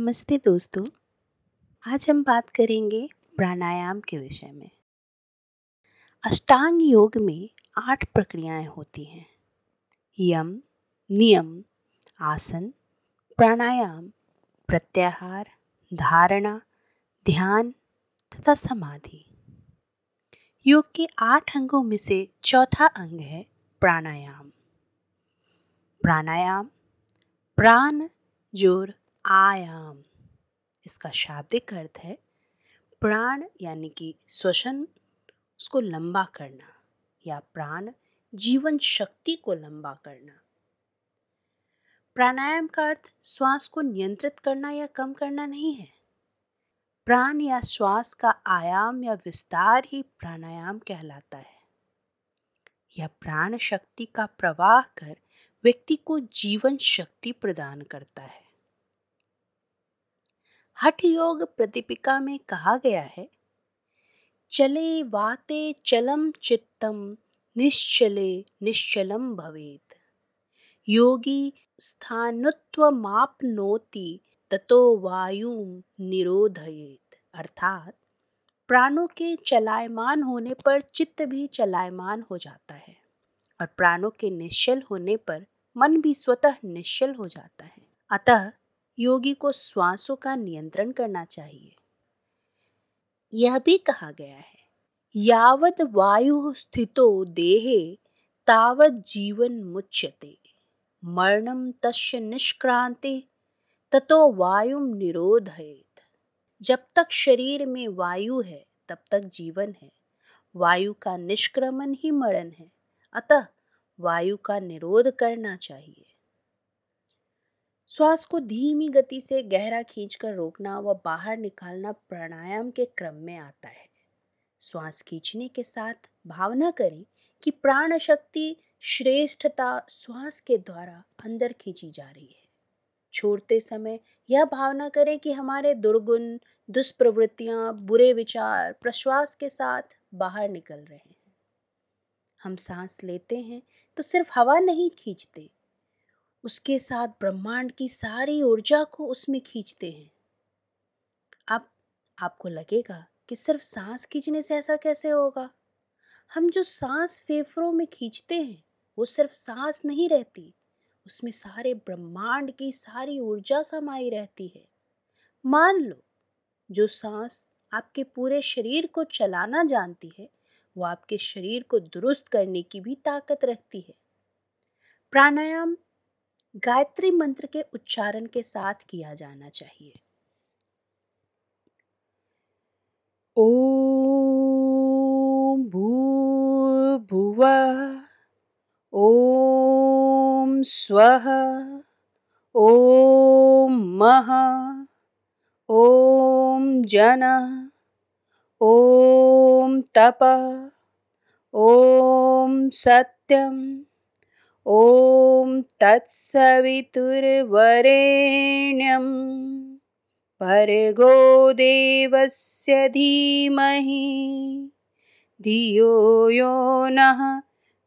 नमस्ते दोस्तों। आज हम बात करेंगे प्राणायाम के विषय में। अष्टांग योग में आठ प्रक्रियाएँ होती हैं। यम, नियम, आसन, प्राणायाम, प्रत्याहार, धारणा, ध्यान तथा समाधि। योग के आठ अंगों में से चौथा अंग है प्राणायाम। प्राणायाम, प्राण, ज़ोर आयाम इसका शाब्दिक अर्थ है, प्राण यानी कि श्वसन, उसको लंबा करना या प्राण जीवन शक्ति को लंबा करना। प्राणायाम का अर्थ श्वास को नियंत्रित करना या कम करना नहीं है। प्राण या श्वास का आयाम या विस्तार ही प्राणायाम कहलाता है। यह प्राण शक्ति का प्रवाह कर व्यक्ति को जीवन शक्ति प्रदान करता है। हठ योग प्रदीपिका में कहा गया है, चले वाते चलम चित्तम, निश्चले निश्चलम भवेत। योगी स्थानुत्व मापनोति ततो वायु निरोधयेत। अर्थात प्राणों के चलायमान होने पर चित्त भी चलायमान हो जाता है और प्राणों के निश्चल होने पर मन भी स्वतः निश्चल हो जाता है। अतः योगी को श्वासों का नियंत्रण करना चाहिए। यह भी कहा गया है। यावत वायु स्थितो देहे, तावत जीवन मुच्यते। मरणम तस्य निष्क्रांति ततो वायु निरोधयेत। जब तक शरीर में वायु है, तब तक जीवन है। वायु का निष्क्रमण ही मरण है। अतः वायु का निरोध करना चाहिए। श्वास को धीमी गति से गहरा खींचकर रोकना व बाहर निकालना प्राणायाम के क्रम में आता है। श्वास खींचने के साथ भावना करें कि प्राण शक्ति श्रेष्ठता श्वास के द्वारा अंदर खींची जा रही है। छोड़ते समय यह भावना करें कि हमारे दुर्गुण, दुष्प्रवृत्तियाँ, बुरे विचार, प्रश्वास के साथ बाहर निकल रहे हैं। हम सांस लेते हैं तो सिर्फ़ हवा नहीं खींचते उसके साथ ब्रह्मांड की सारी ऊर्जा को उसमें खींचते हैं। अब आपको लगेगा कि सिर्फ़ सांस खींचने से ऐसा कैसे होगा? हम जो सांस फेफड़ों में खींचते हैं, वो सिर्फ़ सांस नहीं रहती, उसमें सारे ब्रह्मांड की सारी ऊर्जा समाई रहती है। मान लो, जो सांस आपके पूरे शरीर को चलाना जानती है, वो आपके शरीर को दुरुस्त करने की भी ताकत रखती है। प्राणायाम गायत्री मंत्र के उच्चारण के साथ किया जाना चाहिए। ओम भूर्भुव, ओम स्वः, ओम मह ओम जन, ओम तप, ओम सत्यम। ॐ तत्सवितुर्वरेण्यं भर्गो देवस्य धीमहि। धियो यो नः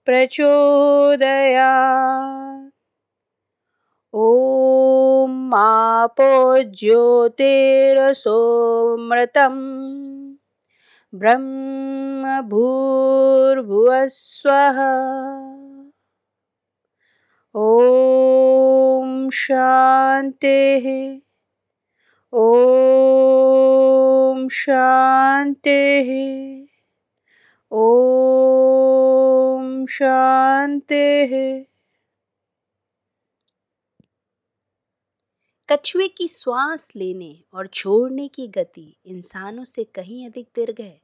प्रचोदयात्। ॐ आपो ज्योतिरसोमृतं ब्रह्मभूर्भुवस्वः ॐ शान्तिः ॐ शान्तिः ॐ शान्तिः कछुए की श्वास लेने और छोड़ने की गति इंसानों से कहीं अधिक दीर्घ है।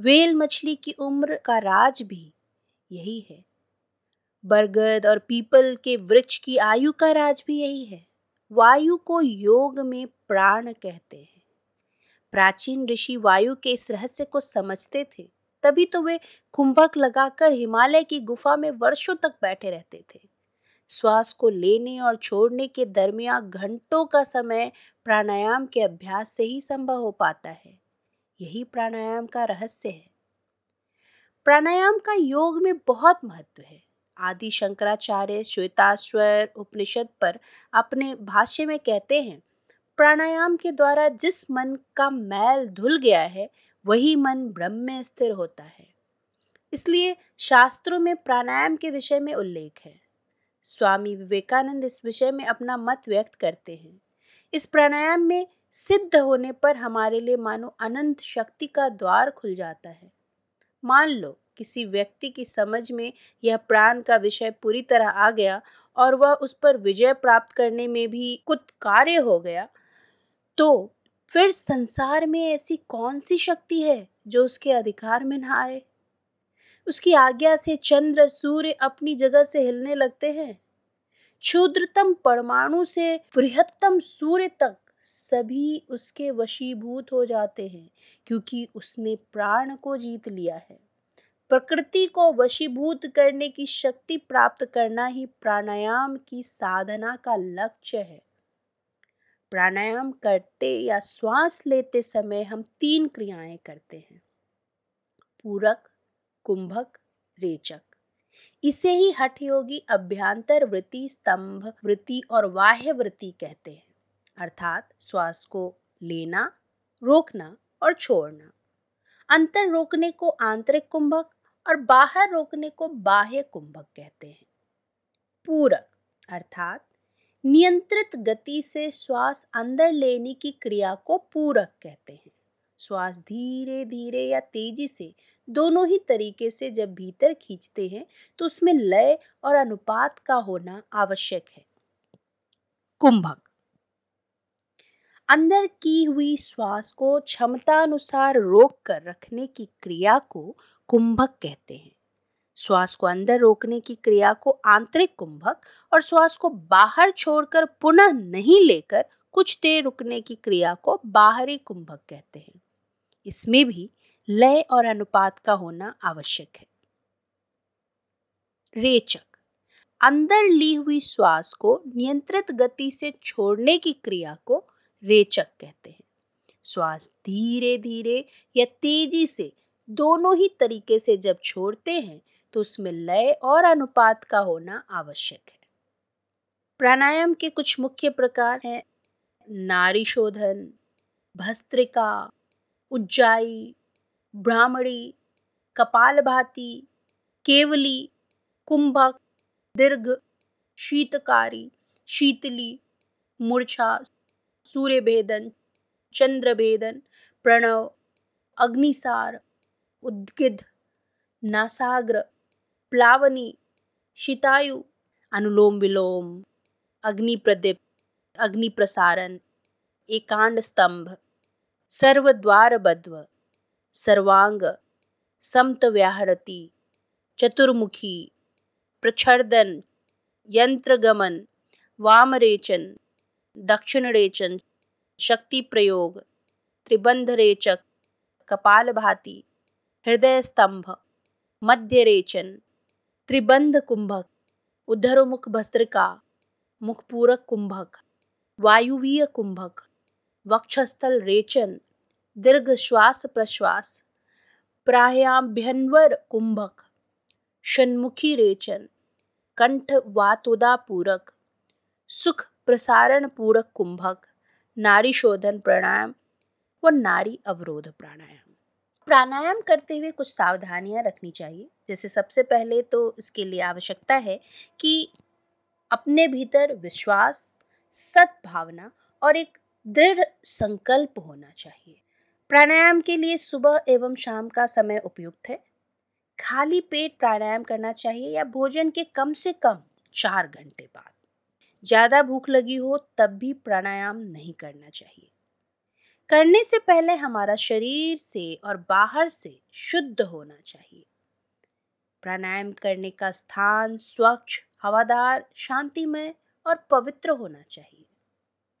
वेल मछली की उम्र का राज भी यही है। बरगद और पीपल के वृक्ष की आयु का राज भी यही है। वायु को योग में प्राण कहते हैं। प्राचीन ऋषि वायु के इस रहस्य को समझते थे, तभी तो वे कुंभक लगाकर हिमालय की गुफा में वर्षों तक बैठे रहते थे। श्वास को लेने और छोड़ने के दरमियान घंटों का समय प्राणायाम के अभ्यास से ही संभव हो पाता है। यही प्राणायाम का रहस्य है। प्राणायाम का योग में बहुत महत्व है। आदि शंकराचार्य श्वेताश्वर उपनिषद पर अपने भाष्य में कहते हैं, प्राणायाम के द्वारा जिस मन का मैल धुल गया है, वही मन ब्रह्म में स्थिर होता है। इसलिए शास्त्रों में प्राणायाम के विषय में उल्लेख है। स्वामी विवेकानंद इस विषय में अपना मत व्यक्त करते हैं। इस प्राणायाम में सिद्ध होने पर हमारे लिए मानो अनंत शक्ति का द्वार खुल जाता है। मान लो किसी व्यक्ति की समझ में यह प्राण का विषय पूरी तरह आ गया और वह उस पर विजय प्राप्त करने में भी कुछ कार्य हो गया। तो फिर संसार में ऐसी कौन सी शक्ति है जो उसके अधिकार में ना आए? उसकी आज्ञा से चंद्र, सूर्य अपनी जगह से हिलने लगते हैं। क्षुद्रतम परमाणु से बृहत्तम सूर्य तक सभी उसके वशीभूत हो जाते हैं क्योंकि उसने प्राण को जीत लिया है। प्रकृति को वशीभूत करने की शक्ति प्राप्त करना ही प्राणायाम की साधना का लक्ष्य है। प्राणायाम करते या श्वास लेते समय हम तीन क्रियाएँ करते हैं। पूरक, कुंभक, रेचक। इसे ही हठ योगी अभ्यांतर वृत्ति, स्तंभ वृत्ति और बाह्य वृत्ति कहते हैं। अर्थात श्वास को लेना, रोकना और छोड़ना। अंतर रोकने को आंतरिक कुंभक और बाहर रोकने को बाह्य कुंभक कहते हैं। पूरक, अर्थात नियंत्रित गति से श्वास अंदर लेने की क्रिया को पूरक कहते हैं। श्वास धीरे धीरे या तेज़ी से दोनों ही तरीके से जब भीतर खींचते हैं तो उसमें लय और अनुपात का होना आवश्यक है। कुंभक, अंदर की हुई श्वास को क्षमता अनुसार रोक कर रखने की क्रिया को कुंभक कहते हैं। श्वास को अंदर रोकने की क्रिया को आंतरिक कुंभक और श्वास को बाहर छोड़कर पुनः नहीं लेकर कुछ देर रुकने की क्रिया को बाहरी कुंभक कहते हैं। इसमें भी लय और अनुपात का होना आवश्यक है। रेचक। अंदर ली हुई श्वास को नियंत्रित गति से छोड़ने की क्रिया को रेचक कहते हैं। श्वास धीरे धीरे या तेज़ी से दोनों ही तरीके से जब छोड़ते हैं तो उसमें लय और अनुपात का होना आवश्यक है। प्राणायाम के कुछ मुख्य प्रकार हैं। नारी शोधन, भस्त्रिका, उज्जाई, ब्राह्मणी, कपालभाती, केवली, कुंभक, दीर्घ, शीतकारी, शीतली, मूर्छा सूर्य भेदन चंद्र भेदन प्रणव, अग्निसार उद्गिद नासाग्र प्लावनी शितायु अनुलोम विलोम अग्नि प्रदीप अग्नि प्रसारण एकांड स्तंभ सर्वद्वार बद्व सर्वांग समत व्याहरती चतुर्मुखी प्रच्छर्दन यंत्रगमन वामरेचन दक्षिणरेचन शक्ति प्रयोग त्रिबंधरेचक कपालभाती हृदय स्तंभ मध्य रेचन त्रिबंध कुंभक उधरोमुख भस्त्रिका मुखपूरक कुंभक वायुवीय कुंभक वक्षस्थल रेचन दीर्घ श्वास प्रश्वास प्रायाभ्यन्वर कुंभक षण्मुखी रेचन कंठ वातोदा पूरक सुख प्रसारण पूरक कुंभक नारी शोधन प्राणायाम व नारी अवरोध प्राणायाम प्राणायाम करते हुए कुछ सावधानियाँ रखनी चाहिए। जैसे सबसे पहले तो इसके लिए आवश्यकता है कि अपने भीतर विश्वास, सद्भावना और एक दृढ़ संकल्प होना चाहिए। प्राणायाम के लिए सुबह एवं शाम का समय उपयुक्त है। खाली पेट प्राणायाम करना चाहिए या भोजन के कम से कम चार घंटे बाद। ज़्यादा भूख लगी हो तब भी प्राणायाम नहीं करना चाहिए। करने से पहले हमारा शरीर से और बाहर से शुद्ध होना चाहिए। प्राणायाम करने का स्थान स्वच्छ, हवादार, शांतिमय और पवित्र होना चाहिए।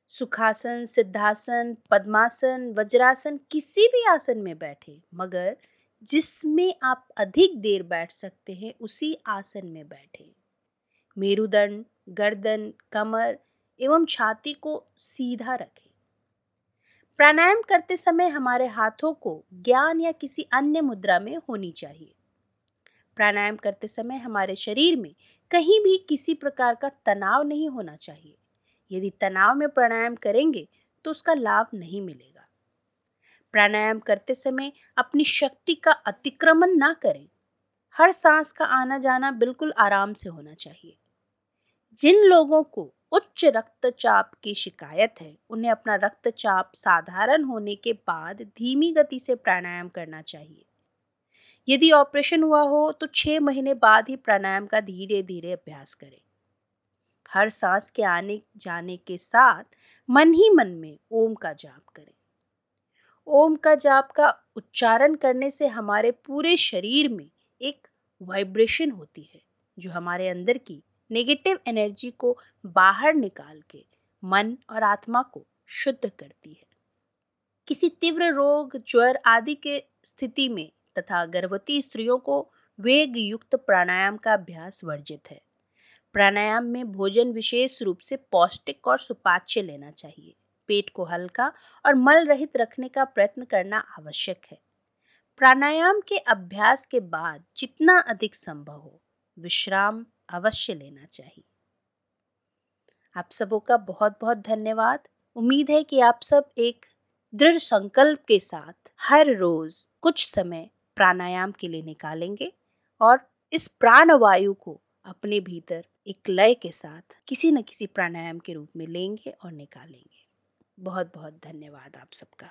सुखासन, सिद्धासन, पद्मासन, वज्रासन किसी भी आसन में बैठे, मगर जिसमें आप अधिक देर बैठ सकते हैं, उसी आसन में बैठे। मेरुदंड, गर्दन, कमर एवं छाती को सीधा रखें। प्राणायाम करते समय हमारे हाथों को ज्ञान या किसी अन्य मुद्रा में होनी चाहिए। प्राणायाम करते समय हमारे शरीर में कहीं भी किसी प्रकार का तनाव नहीं होना चाहिए। यदि तनाव में प्राणायाम करेंगे तो उसका लाभ नहीं मिलेगा। प्राणायाम करते समय अपनी शक्ति का अतिक्रमण ना करें। हर सांस का आना जाना बिल्कुल आराम से होना चाहिए। जिन लोगों को उच्च रक्तचाप की शिकायत है। उन्हें अपना रक्तचाप साधारण होने के बाद धीमी गति से प्राणायाम करना चाहिए। यदि ऑपरेशन हुआ हो तो छह महीने बाद ही प्राणायाम का धीरे धीरे अभ्यास करें। हर सांस के आने जाने के साथ मन ही मन में ओम का जाप करें। ओम का जाप का उच्चारण करने से हमारे पूरे शरीर में एक वाइब्रेशन होती है, जो हमारे अंदर की नेगेटिव एनर्जी को बाहर निकाल के मन और आत्मा को शुद्ध करती है। किसी तीव्र रोग, ज्वर आदि के स्थिति में तथा गर्भवती स्त्रियों को वेग युक्त प्राणायाम का अभ्यास वर्जित है। प्राणायाम में भोजन विशेष रूप से पौष्टिक और सुपाच्य लेना चाहिए। पेट को हल्का और मल रहित रखने का प्रयत्न करना आवश्यक है। प्राणायाम के अभ्यास के बाद जितना अधिक संभव हो, विश्राम अवश्य लेना चाहिए। आप सबों का बहुत बहुत धन्यवाद। उम्मीद है कि आप सब एक दृढ़ संकल्प के साथ हर रोज कुछ समय प्राणायाम के लिए निकालेंगे और इस प्राणवायु को अपने भीतर एक लय के साथ किसी न किसी प्राणायाम के रूप में लेंगे और निकालेंगे। बहुत बहुत धन्यवाद आप सबका।